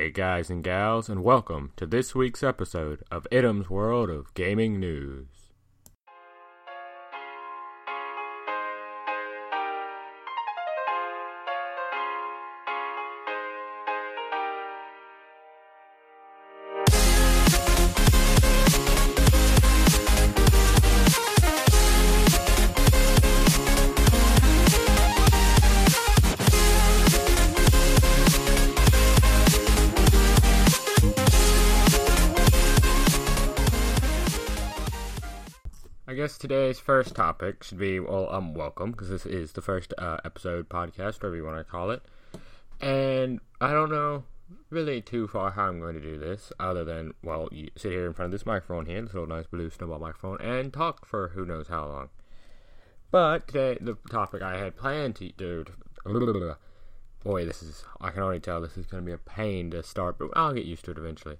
Hey, guys and gals, and welcome to this week's episode of Idum's World of Gaming News. First topic should be well, um, welcome because this is the first uh, episode podcast, whatever you want to call it. And I don't know really too far how I'm going to do this, other than well, you sit here in front of this microphone here, this little nice blue snowball microphone, and talk for who knows how long. But today, the topic I had planned to do. Boy, this is. I can already tell this is going to be a pain to start, but I'll get used to it eventually.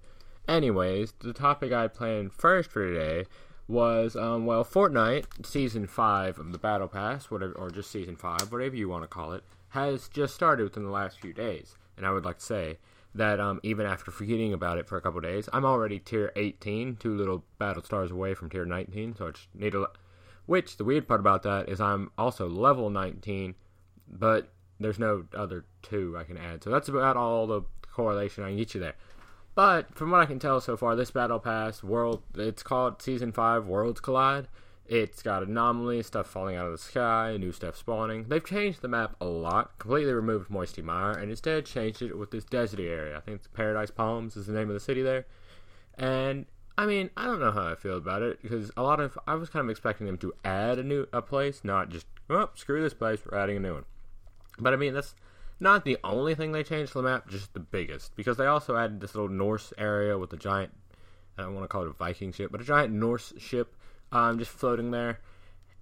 Anyways, the topic I planned first for today was um, well Fortnite season five of the Battle Pass, whatever, or just season five, whatever you want to call it, has just started within the last few days. And I would like to say that um, even after forgetting about it for a couple days, I'm already tier 18, two little battle stars away from tier 19. So I just need to. Which the weird part about that is I'm also level 19, but there's no other two I can add. So that's about all the correlation I can get you there. But from what I can tell so far, this battle pass world it's called season five Worlds Collide. It's got anomalies, stuff falling out of the sky, new stuff spawning. They've changed the map a lot, completely removed Moisty Mire, and instead changed it with this deserty area. I think it's Paradise Palms is the name of the city there. And I mean, I don't know how I feel about it because a lot of I was kind of expecting them to add a new a place, not just oh screw this place, we're adding a new one. But I mean, that's not the only thing they changed to the map, just the biggest. Because they also added this little Norse area with a giant, I don't want to call it a Viking ship, but a giant Norse ship um, just floating there.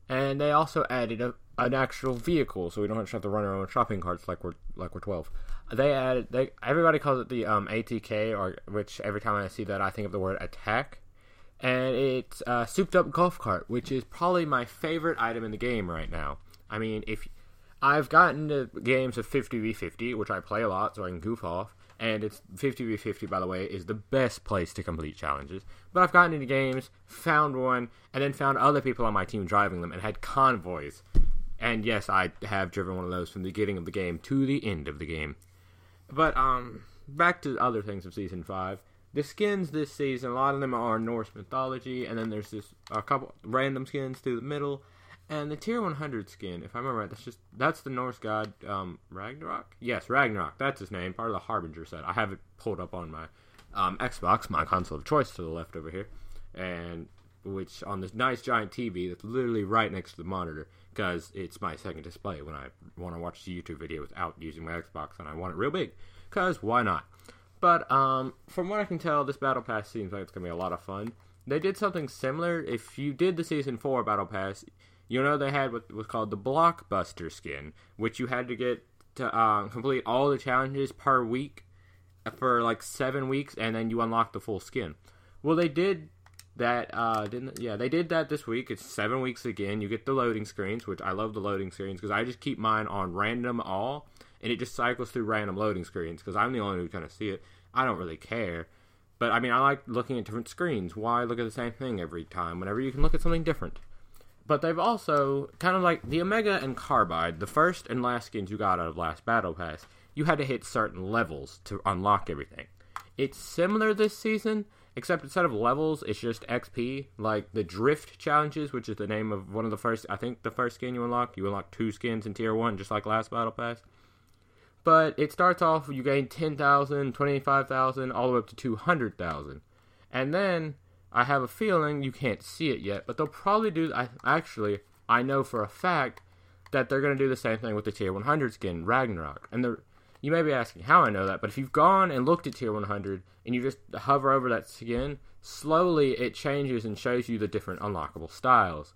And they also added a, an actual vehicle, so we don't have to run our own shopping carts like we're like we're twelve. They added they everybody calls it the um, ATK, or which every time I see that I think of the word attack. And it's a souped up golf cart, which is probably my favorite item in the game right now. I mean, if I've gotten to games of 50v50, which I play a lot so I can goof off. And it's 50v50, by the way, is the best place to complete challenges. But I've gotten into games, found one, and then found other people on my team driving them and had convoys. And yes, I have driven one of those from the beginning of the game to the end of the game. But, um, back to other things of Season 5. The skins this season, a lot of them are Norse mythology, and then there's this a couple random skins through the middle. And the tier 100 skin, if I remember right, that's just that's the Norse god um, Ragnarok. Yes, Ragnarok. That's his name. Part of the Harbinger set. I have it pulled up on my um, Xbox, my console of choice, to the left over here, and which on this nice giant TV that's literally right next to the monitor because it's my second display when I want to watch a YouTube video without using my Xbox, and I want it real big. Cause why not? But um, from what I can tell, this battle pass seems like it's gonna be a lot of fun. They did something similar. If you did the season four battle pass, you know they had what was called the blockbuster skin, which you had to get to uh, complete all the challenges per week for like seven weeks, and then you unlock the full skin. Well, they did that. Uh, didn't yeah, they did that this week. It's seven weeks again. You get the loading screens, which I love the loading screens because I just keep mine on random all, and it just cycles through random loading screens because I'm the only one who kind of see it. I don't really care. But I mean, I like looking at different screens. Why look at the same thing every time whenever you can look at something different? But they've also kind of like the Omega and Carbide, the first and last skins you got out of last Battle Pass. You had to hit certain levels to unlock everything. It's similar this season, except instead of levels, it's just XP. Like the Drift challenges, which is the name of one of the first, I think the first skin you unlock. You unlock two skins in Tier 1, just like last Battle Pass. But it starts off, you gain 10,000, 25,000, all the way up to 200,000. And then I have a feeling you can't see it yet, but they'll probably do. I actually I know for a fact that they're going to do the same thing with the tier 100 skin Ragnarok. And you may be asking how I know that, but if you've gone and looked at tier 100 and you just hover over that skin, slowly it changes and shows you the different unlockable styles.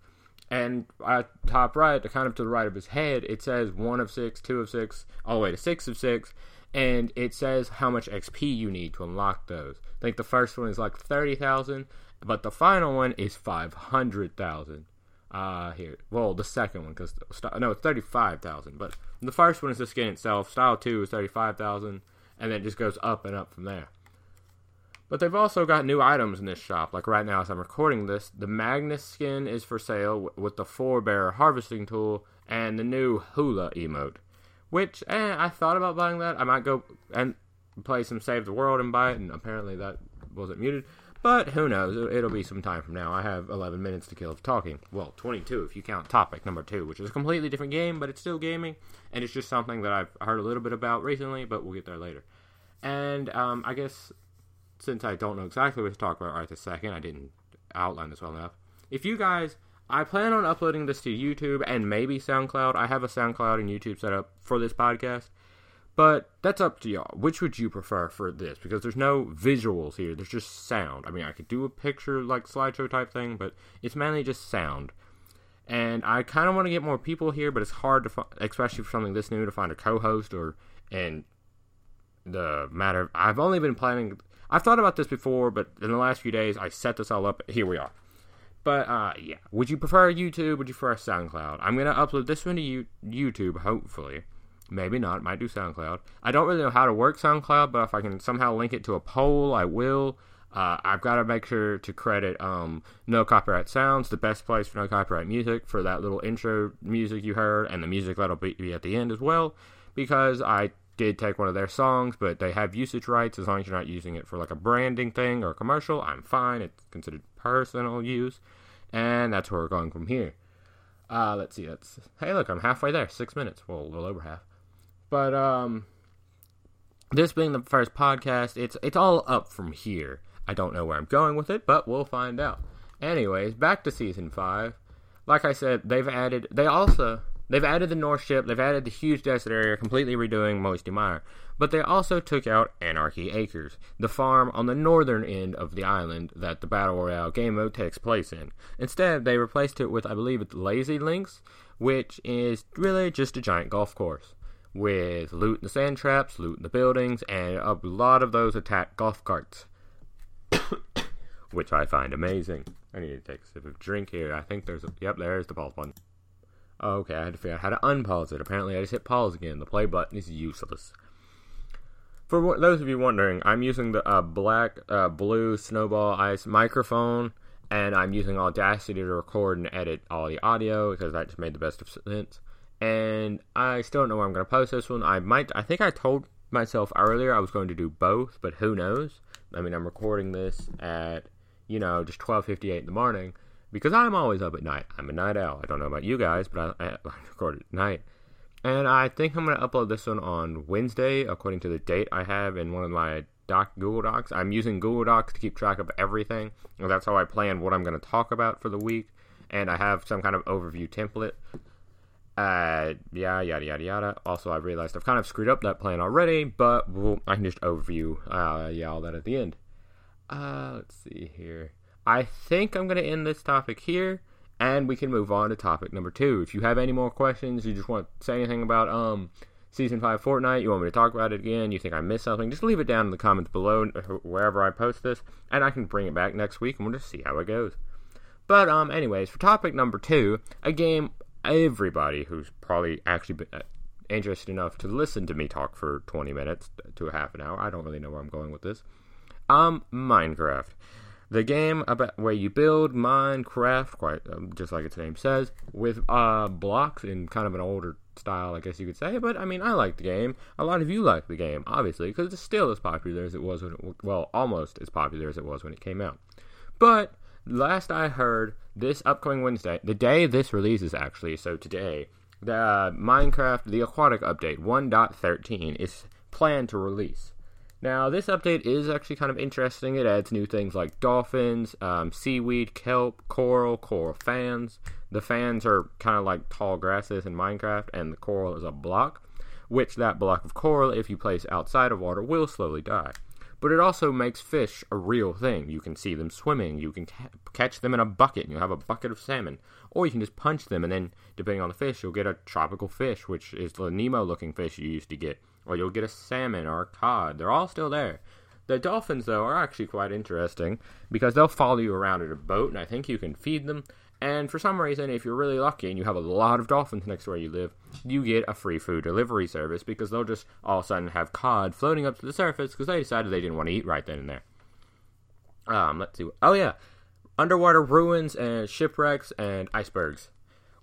And at top right, kind of to the right of his head, it says one of six, two of six, all the way to six of six, and it says how much XP you need to unlock those. I think the first one is like 30,000, but the final one is 500,000. Uh, here. Well, the second one, because, no, it's 35,000, but the first one is the skin itself. Style 2 is 35,000, and then it just goes up and up from there. But they've also got new items in this shop. Like right now, as I'm recording this, the Magnus skin is for sale with the Forebear harvesting tool and the new Hula emote. Which, eh, I thought about buying that. I might go and play some Save the World and buy it, and apparently that wasn't muted. But who knows? It'll be some time from now. I have 11 minutes to kill of talking. Well, 22 if you count topic number two, which is a completely different game, but it's still gaming, and it's just something that I've heard a little bit about recently, but we'll get there later. And um, I guess since I don't know exactly what to talk about right this second, I didn't outline this well enough. If you guys, I plan on uploading this to YouTube and maybe SoundCloud. I have a SoundCloud and YouTube set up for this podcast, but that's up to y'all. Which would you prefer for this? Because there's no visuals here, there's just sound. I mean, I could do a picture like slideshow type thing, but it's mainly just sound. And I kind of want to get more people here, but it's hard to, especially for something this new, to find a co-host or and the matter. Of, I've only been planning I've thought about this before, but in the last few days, I set this all up. Here we are. But uh, yeah, would you prefer YouTube? Would you prefer SoundCloud? I'm gonna upload this one to U- YouTube, hopefully. Maybe not. Might do SoundCloud. I don't really know how to work SoundCloud, but if I can somehow link it to a poll, I will. Uh, I've got to make sure to credit um, No Copyright Sounds, the best place for no copyright music, for that little intro music you heard, and the music that'll be, be at the end as well, because I did take one of their songs, but they have usage rights as long as you're not using it for like a branding thing or a commercial. I'm fine. It's considered personal use, and that's where we're going from here. Uh, let's see. That's hey, look, I'm halfway there. Six minutes. Well, a little over half. But um, this being the first podcast, it's it's all up from here. I don't know where I'm going with it, but we'll find out. Anyways, back to season five. Like I said, they've added. They also They've added the North Ship, they've added the huge desert area, completely redoing Moisty Mire. But they also took out Anarchy Acres, the farm on the northern end of the island that the Battle Royale game mode takes place in. Instead, they replaced it with, I believe, it's Lazy Links, which is really just a giant golf course. With loot in the sand traps, loot in the buildings, and a lot of those attack golf carts. which I find amazing. I need to take a sip of drink here. I think there's a. Yep, there's the pause button. Oh, okay, I had to figure out how to unpause it. Apparently, I just hit pause again. The play button is useless. For those of you wondering, I'm using the uh, black, uh, blue Snowball Ice microphone, and I'm using Audacity to record and edit all the audio because that just made the best of sense. And I still don't know where I'm going to post this one. I might, I think I told myself earlier I was going to do both, but who knows? I mean, I'm recording this at, you know, just 12:58 in the morning because I'm always up at night. I'm a night owl. I don't know about you guys, but I, I record at night. And I think I'm going to upload this one on Wednesday, according to the date I have in one of my doc Google Docs. I'm using Google Docs to keep track of everything. And that's how I plan what I'm going to talk about for the week. And I have some kind of overview template. Uh, yeah, yada yada yada. Also, I realized I've kind of screwed up that plan already, but we'll, I can just overview uh, yeah all that at the end. Uh, let's see here. I think I'm going to end this topic here, and we can move on to topic number two. If you have any more questions, you just want to say anything about um season five Fortnite, you want me to talk about it again, you think I missed something, just leave it down in the comments below wherever I post this, and I can bring it back next week, and we'll just see how it goes. But um, anyways, for topic number two, a game everybody who's probably actually been uh, interested enough to listen to me talk for 20 minutes to a half an hour. I don't really know where I'm going with this. Um, Minecraft. The game about where you build, Minecraft, quite um, just like its name says, with uh, blocks in kind of an older style, I guess you could say. But I mean, I like the game. A lot of you like the game, obviously, because it's still as popular as it was when it, well, almost as popular as it was when it came out. But last I heard, this upcoming Wednesday, the day this releases, actually, so today, the uh, Minecraft The Aquatic Update 1.13 is planned to release. Now, this update is actually kind of interesting. It adds new things like dolphins, um, seaweed, kelp, coral, coral fans. The fans are kind of like tall grasses in Minecraft, and the coral is a block, which that block of coral, if you place outside of water, will slowly die. But it also makes fish a real thing. You can see them swimming. You can ca- catch them in a bucket, and you'll have a bucket of salmon. Or you can just punch them, and then, depending on the fish, you'll get a tropical fish, which is the Nemo looking fish you used to get or you'll get a salmon or a cod. They're all still there. The dolphins, though, are actually quite interesting because they'll follow you around in a boat, and I think you can feed them. And for some reason, if you're really lucky and you have a lot of dolphins next to where you live, you get a free food delivery service because they'll just all of a sudden have cod floating up to the surface because they decided they didn't want to eat right then and there. Um, let's see. Oh yeah, underwater ruins and shipwrecks and icebergs.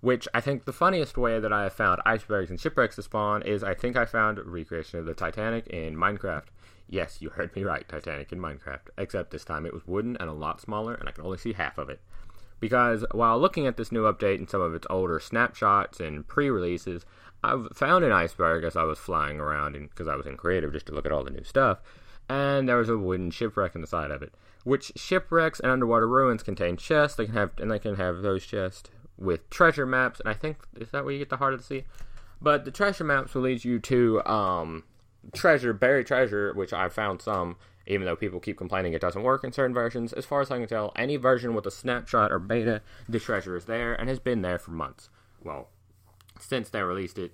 Which I think the funniest way that I have found icebergs and shipwrecks to spawn is I think I found recreation of the Titanic in Minecraft. Yes, you heard me right, Titanic in Minecraft. Except this time it was wooden and a lot smaller, and I can only see half of it. Because while looking at this new update and some of its older snapshots and pre releases, I've found an iceberg as I was flying around because I was in creative just to look at all the new stuff, and there was a wooden shipwreck in the side of it. Which shipwrecks and underwater ruins contain chests. They can have and they can have those chests with treasure maps, and I think is that where you get the heart of the sea. But the treasure maps will lead you to um, treasure, buried treasure, which I've found some, even though people keep complaining it doesn't work in certain versions. As far as I can tell, any version with a snapshot or beta, the treasure is there and has been there for months. Well, since they released it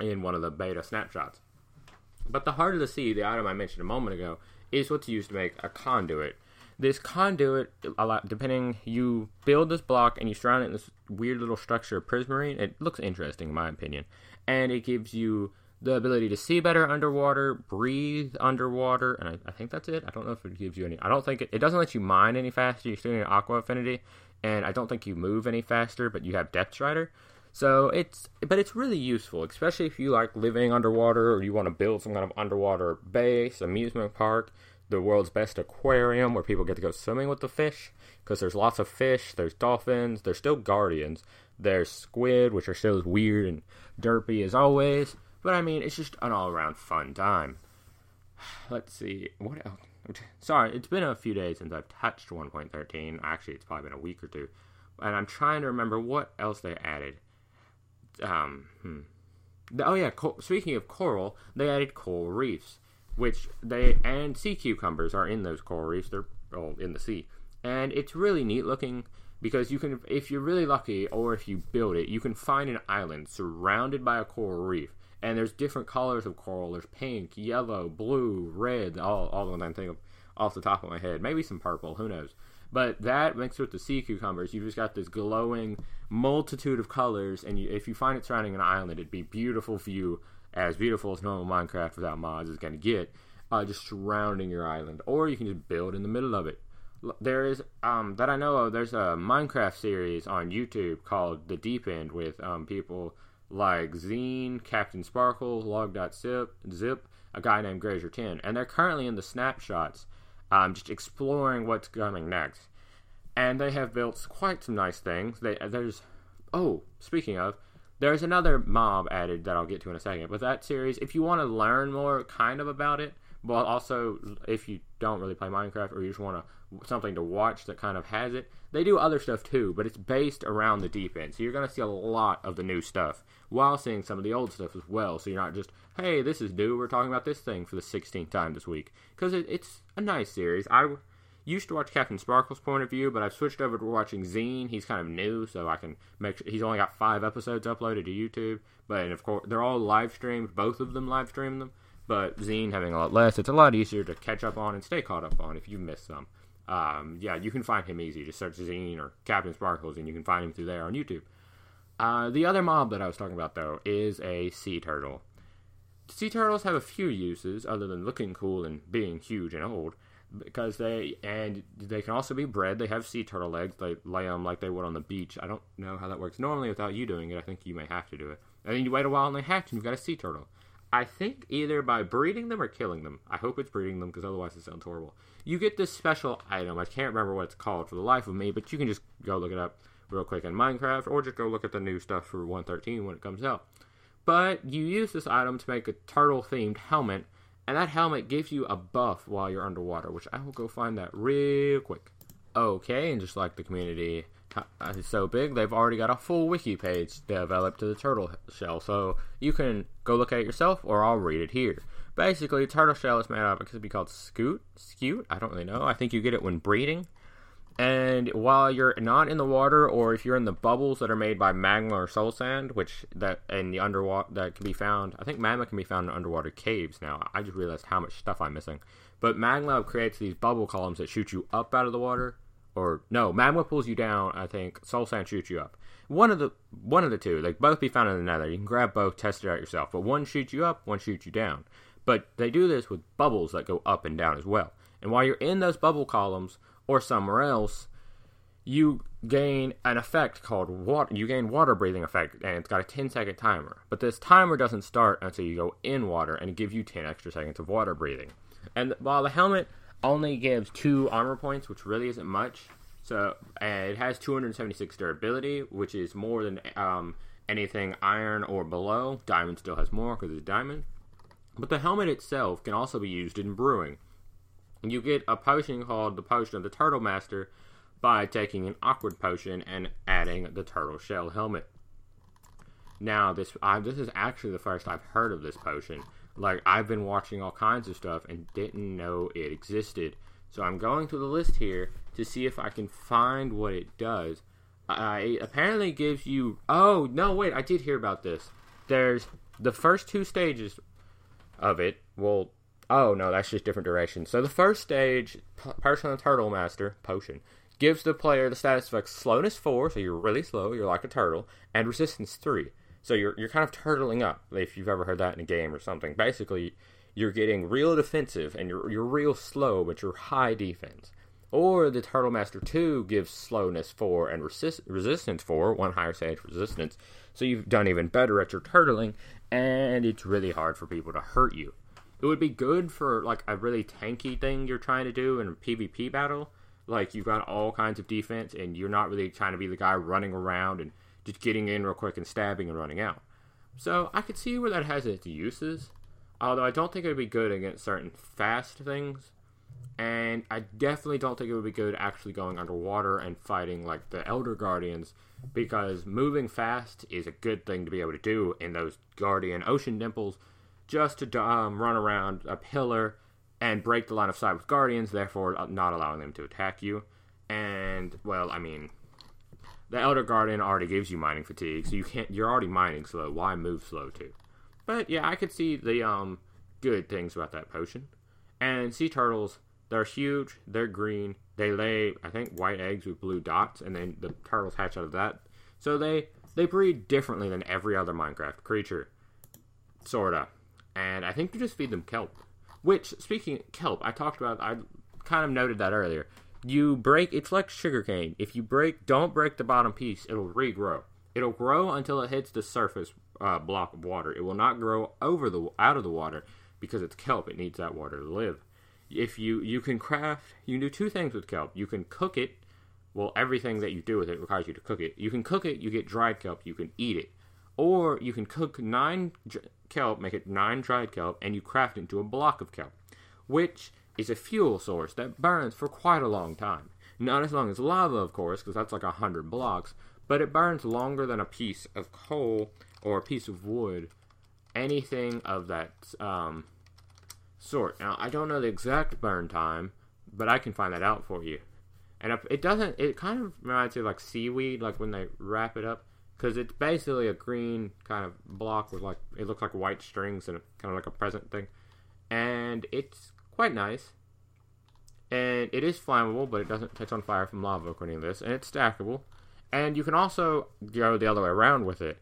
in one of the beta snapshots. But the heart of the sea, the item I mentioned a moment ago, is what's used to make a conduit this conduit, depending, you build this block and you surround it in this weird little structure of prismarine. It looks interesting, in my opinion, and it gives you the ability to see better underwater, breathe underwater, and I, I, think that's it. I don't know if it gives you any. I don't think it, it doesn't let you mine any faster. You're still in aqua affinity, and I don't think you move any faster, but you have depth strider. So it's, but it's really useful, especially if you like living underwater or you want to build some kind of underwater base, amusement park the world's best aquarium where people get to go swimming with the fish because there's lots of fish. There's dolphins. There's still guardians. There's squid, which are still as weird and derpy as always. But I mean, it's just an all around fun time. Let's see. What else? Sorry, it's been a few days since I've touched 1.13. Actually, it's probably been a week or two. And I'm trying to remember what else they added. Um, hmm. Oh, yeah. speaking of coral, they added coral reefs which they and sea cucumbers are in those coral reefs. They're all in the sea, and it's really neat looking because you can, if you're really lucky, or if you build it, you can find an island surrounded by a coral reef, and there's different colors of coral. There's pink, yellow, blue, red, all all of them. I think off the top of my head, maybe some purple. Who knows? But that mixed with the sea cucumbers, you've just got this glowing multitude of colors, and you, if you find it surrounding an island, it'd be beautiful view as beautiful as normal Minecraft without mods is going to get, uh, just surrounding your island, or you can just build in the middle of it. There is um, that I know of. There's a Minecraft series on YouTube called The Deep End with um, people like Zine, Captain Sparkle, Log.zip, Zip, a guy named Grazer10, and they're currently in the snapshots, um, just exploring what's coming next. And they have built quite some nice things. They, there's oh, speaking of, there's another mob added that I'll get to in a second. But that series, if you want to learn more kind of about it, but also if you don't really play Minecraft or you just want to something to watch that kind of has it, they do other stuff too, but it's based around the deep end. So you're going to see a lot of the new stuff while seeing some of the old stuff as well. So you're not just, hey, this is new. We're talking about this thing for the 16th time this week because it, it's a nice series. I used to watch Captain Sparkle's point of view, but I've switched over to watching Zine. He's kind of new, so I can make sure he's only got five episodes uploaded to YouTube. But and of course, they're all live streamed. Both of them live stream them. But Zine having a lot less, it's a lot easier to catch up on and stay caught up on if you miss some. Um, yeah, you can find him easy. Just search Zine or Captain Sparkles, and you can find him through there on YouTube. Uh, the other mob that I was talking about, though, is a sea turtle. Sea turtles have a few uses other than looking cool and being huge and old because they and they can also be bred. They have sea turtle legs. They lay them like they would on the beach. I don't know how that works normally without you doing it. I think you may have to do it. And then you wait a while and they hatch, and you've got a sea turtle. I think either by breeding them or killing them. I hope it's breeding them because otherwise it sounds horrible. You get this special item. I can't remember what it's called for the life of me, but you can just go look it up real quick in Minecraft or just go look at the new stuff for 113 when it comes out. But you use this item to make a turtle themed helmet and that helmet gives you a buff while you're underwater, which I will go find that real quick. Okay, and just like the community uh, is so big, they've already got a full wiki page developed to the turtle shell, so you can go look at it yourself, or I'll read it here. Basically, turtle shell is made out of it could be called scoot, scute. I don't really know. I think you get it when breeding, and while you're not in the water, or if you're in the bubbles that are made by magma or soul sand, which that in the underwater that can be found, I think magma can be found in underwater caves now. I just realized how much stuff I'm missing. But magma creates these bubble columns that shoot you up out of the water, or no, magma pulls you down. I think Soul Sand shoots you up. One of the one of the two, they both be found in the Nether. You can grab both, test it out yourself. But one shoots you up, one shoots you down. But they do this with bubbles that go up and down as well. And while you're in those bubble columns or somewhere else, you gain an effect called water. You gain water breathing effect, and it's got a 10 second timer. But this timer doesn't start until you go in water, and give you 10 extra seconds of water breathing. And while the helmet only gives two armor points, which really isn't much, so it has 276 durability, which is more than um, anything iron or below. Diamond still has more because it's diamond. But the helmet itself can also be used in brewing. You get a potion called the Potion of the Turtle Master by taking an awkward potion and adding the turtle shell helmet. Now, this I, this is actually the first I've heard of this potion. Like I've been watching all kinds of stuff and didn't know it existed. So I'm going through the list here to see if I can find what it does. It apparently gives you. Oh no, wait! I did hear about this. There's the first two stages of it. Well, oh no, that's just different directions. So the first stage, Personal Turtle Master potion gives the player the status of slowness four, so you're really slow, you're like a turtle, and resistance three. So you're you're kind of turtling up if you've ever heard that in a game or something. Basically, you're getting real defensive and you're you're real slow, but you're high defense. Or the Turtle Master 2 gives slowness 4 and resist, resistance 4, one higher stage resistance. So you've done even better at your turtling, and it's really hard for people to hurt you. It would be good for like a really tanky thing you're trying to do in a PvP battle, like you've got all kinds of defense and you're not really trying to be the guy running around and just getting in real quick and stabbing and running out. So I could see where that has its uses, although I don't think it would be good against certain fast things. And I definitely don't think it would be good actually going underwater and fighting like the Elder Guardians because moving fast is a good thing to be able to do in those Guardian Ocean Temples just to um, run around a pillar and break the line of sight with guardians, therefore uh, not allowing them to attack you. And well, I mean, the Elder Guardian already gives you mining fatigue, so you can't. You're already mining slow. Why move slow too? But yeah, I could see the um good things about that potion. And sea turtles, they're huge. They're green. They lay, I think, white eggs with blue dots, and then the turtles hatch out of that. So they they breed differently than every other Minecraft creature, sorta. And I think you just feed them kelp. Which, speaking kelp, I talked about. I kind of noted that earlier. You break. It's like sugarcane. If you break, don't break the bottom piece. It'll regrow. It'll grow until it hits the surface uh, block of water. It will not grow over the out of the water because it's kelp. It needs that water to live. If you you can craft, you do two things with kelp. You can cook it. Well, everything that you do with it requires you to cook it. You can cook it. You get dried kelp. You can eat it, or you can cook nine kelp, make it nine dried kelp, and you craft it into a block of kelp, which is a fuel source that burns for quite a long time. Not as long as lava, of course, because that's like a hundred blocks, but it burns longer than a piece of coal or a piece of wood, anything of that um, sort. Now, I don't know the exact burn time, but I can find that out for you. And it doesn't, it kind of reminds me of like seaweed, like when they wrap it up because it's basically a green kind of block with like it looks like white strings and kind of like a present thing, and it's quite nice. And it is flammable, but it doesn't catch on fire from lava according to this, and it's stackable. And you can also go the other way around with it.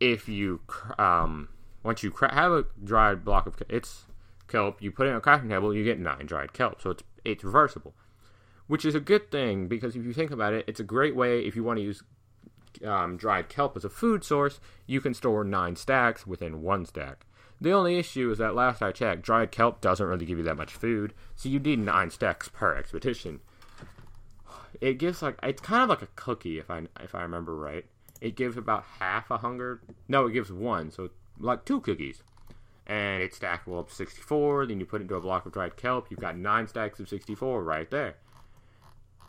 If you um, once you cra- have a dried block of it's kelp, you put it in a crafting table, you get nine dried kelp. So it's it's reversible, which is a good thing because if you think about it, it's a great way if you want to use um, dried kelp as a food source, you can store nine stacks within one stack. The only issue is that last I checked, dried kelp doesn't really give you that much food, so you need nine stacks per expedition. It gives like it's kind of like a cookie if I if I remember right. It gives about half a hunger. No, it gives one, so like two cookies. And it's stackable up to 64. Then you put it into a block of dried kelp. You've got nine stacks of 64 right there.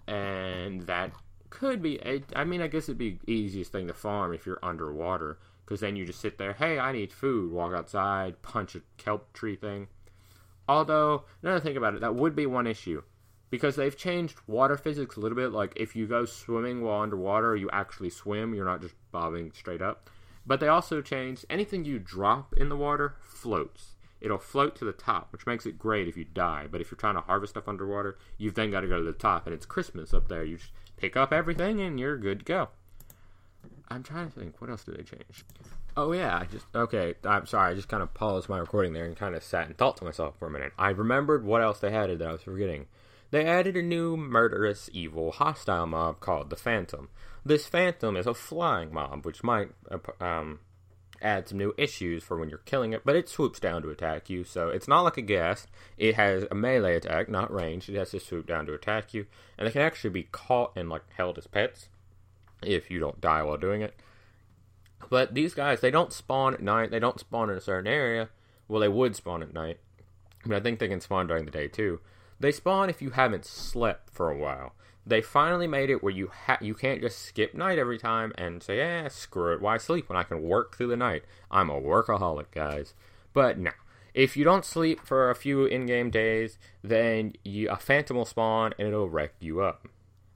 And that could be. I mean, I guess it'd be easiest thing to farm if you're underwater, because then you just sit there. Hey, I need food. Walk outside, punch a kelp tree thing. Although, another thing about it, that would be one issue, because they've changed water physics a little bit. Like if you go swimming while underwater, you actually swim. You're not just bobbing straight up. But they also changed anything you drop in the water floats. it'll float to the top, which makes it great if you die. But if you're trying to harvest stuff underwater, you've then got to go to the top, and it's Christmas up there. You just pick up everything, and you're good to go. I'm trying to think, what else did they change? Oh yeah, I just okay. I'm sorry, I just kind of paused my recording there and kind of sat and thought to myself for a minute. I remembered what else they added that I was forgetting. They added a new murderous, evil, hostile mob called the Phantom. This Phantom is a flying mob, which might uh, um, add some new issues for when you're killing it, but it swoops down to attack you, so it's not like a ghast. It has a melee attack, not ranged. It has to swoop down to attack you, and they can actually be caught and like held as pets if you don't die while doing it. But these guys, they don't spawn at night. They don't spawn in a certain area. Well, they would spawn at night, but I think they can spawn during the day too. They spawn if you haven't slept for a while. They finally made it where you ha- you can't just skip night every time and say, "Yeah, screw it. Why sleep when I can work through the night?" I'm a workaholic, guys. But no, if you don't sleep for a few in-game days, then you, a phantom will spawn and it'll wreck you up.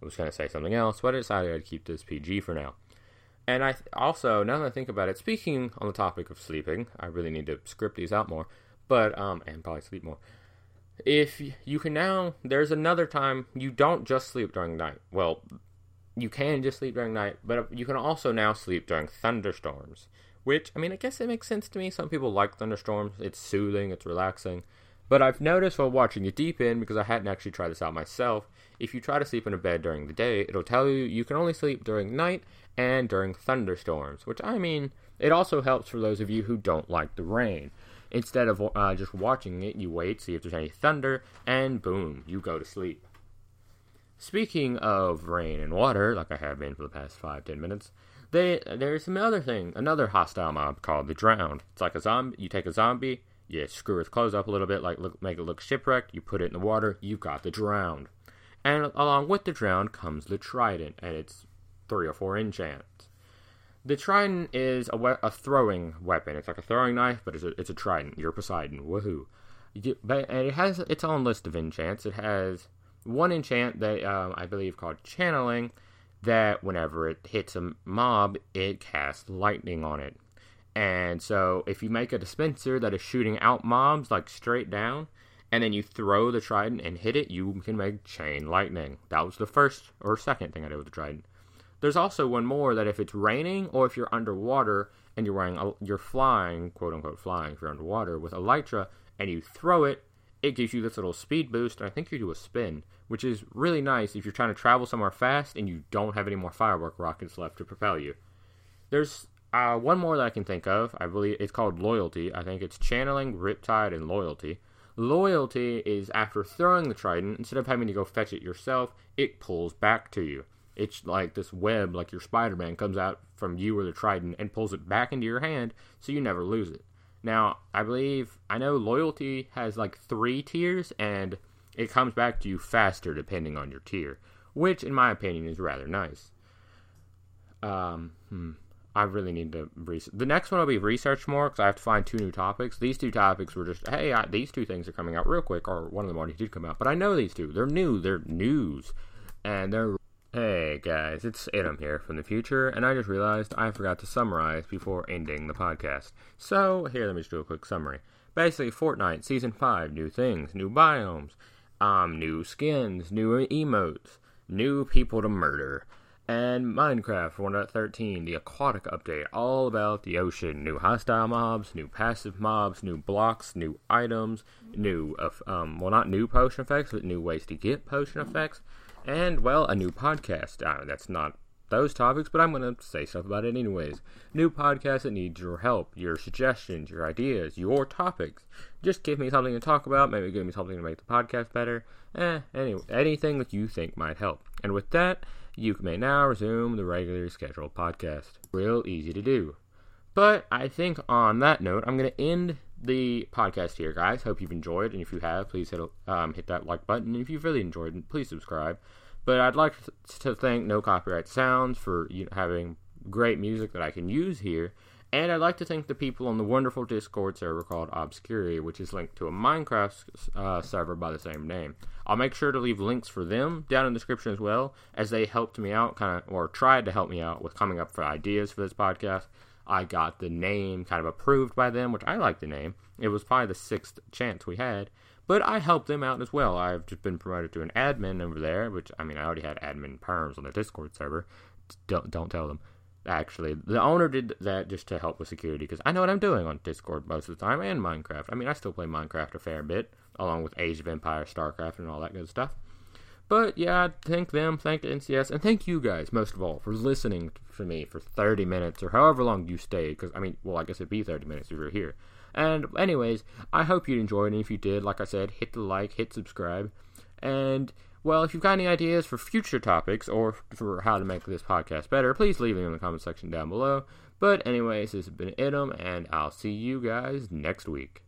I was going to say something else, but I decided I'd keep this PG for now. And I th- also, now that I think about it, speaking on the topic of sleeping, I really need to script these out more, but um, and probably sleep more if you can now there's another time you don't just sleep during night. Well you can just sleep during night but uh, you can also now sleep during thunderstorms which i mean i guess it makes sense to me. Some people like thunderstorms. It's soothing. It's relaxing. But i've noticed while watching it deep in because i hadn't actually tried this out myself if you try to sleep in a bed during the day it'll tell you you can only sleep during night and during thunderstorms which i mean it also helps for those of you who don't like the rain Instead of uh, just watching it, you wait, see if there's any thunder, and boom, you go to sleep. Speaking of rain and water, like I have been for the past five ten minutes, they, there's another thing, another hostile mob called the Drowned. It's like a zombie. You take a zombie, you screw its clothes up a little bit, like look, make it look shipwrecked. You put it in the water, you've got the Drowned. And along with the Drowned comes the Trident, and it's three or four enchants. The trident is a, we- a throwing weapon. It's like a throwing knife, but it's a, it's a trident. You're Poseidon. Woohoo! You, but it has its own list of enchants. It has one enchant that um, I believe called channeling. That whenever it hits a mob, it casts lightning on it. And so, if you make a dispenser that is shooting out mobs like straight down, and then you throw the trident and hit it, you can make chain lightning. That was the first or second thing I did with the trident. There's also one more that if it's raining or if you're underwater and you're wearing a, you're flying, quote unquote flying if you're underwater with elytra and you throw it, it gives you this little speed boost and I think you do a spin, which is really nice if you're trying to travel somewhere fast and you don't have any more firework rockets left to propel you. There's uh, one more that I can think of. I believe it's called Loyalty. I think it's channeling, Riptide, and Loyalty. Loyalty is after throwing the trident, instead of having to go fetch it yourself, it pulls back to you it's like this web, like your Spider Man, comes out from you or the Trident and pulls it back into your hand so you never lose it. Now, I believe, I know loyalty has like three tiers and it comes back to you faster depending on your tier, which, in my opinion, is rather nice. Um, hmm. I really need to research. The next one will be research more because I have to find two new topics. These two topics were just, hey, I, these two things are coming out real quick, or one of them already did come out, but I know these two. They're new, they're news, and they're Hey guys, it's Adam here from the future, and I just realized I forgot to summarize before ending the podcast. So, here, let me just do a quick summary. Basically, Fortnite Season 5, new things, new biomes, um, new skins, new emotes, new people to murder, and Minecraft 1.13, the aquatic update, all about the ocean, new hostile mobs, new passive mobs, new blocks, new items, new, um, well, not new potion effects, but new ways to get potion effects and, well, a new podcast. Uh, that's not those topics, but I'm going to say stuff about it anyways. New podcast that needs your help, your suggestions, your ideas, your topics. Just give me something to talk about, maybe give me something to make the podcast better. Eh, anyway, anything that you think might help. And with that, you may now resume the regular scheduled podcast. Real easy to do. But I think on that note, I'm going to end the podcast here, guys. Hope you've enjoyed, and if you have, please hit um, hit that like button. And if you've really enjoyed, please subscribe. But I'd like to thank No Copyright Sounds for you know, having great music that I can use here. And I'd like to thank the people on the wonderful Discord server called Obscuria, which is linked to a Minecraft uh, server by the same name. I'll make sure to leave links for them down in the description as well, as they helped me out, kind of, or tried to help me out with coming up for ideas for this podcast. I got the name kind of approved by them, which I like the name. It was probably the sixth chance we had, but I helped them out as well. I've just been promoted to an admin over there, which I mean I already had admin perms on the Discord server. Don't don't tell them. Actually, the owner did that just to help with security because I know what I'm doing on Discord most of the time and Minecraft. I mean, I still play Minecraft a fair bit, along with Age of Empires, StarCraft, and all that good stuff. But yeah, thank them, thank NCS, and thank you guys most of all for listening to me for 30 minutes or however long you stayed. Because I mean, well, I guess it'd be 30 minutes if you're here. And anyways, I hope you enjoyed, and if you did, like I said, hit the like, hit subscribe, and well, if you've got any ideas for future topics or for how to make this podcast better, please leave them in the comment section down below. But anyways, this has been Idom, and I'll see you guys next week.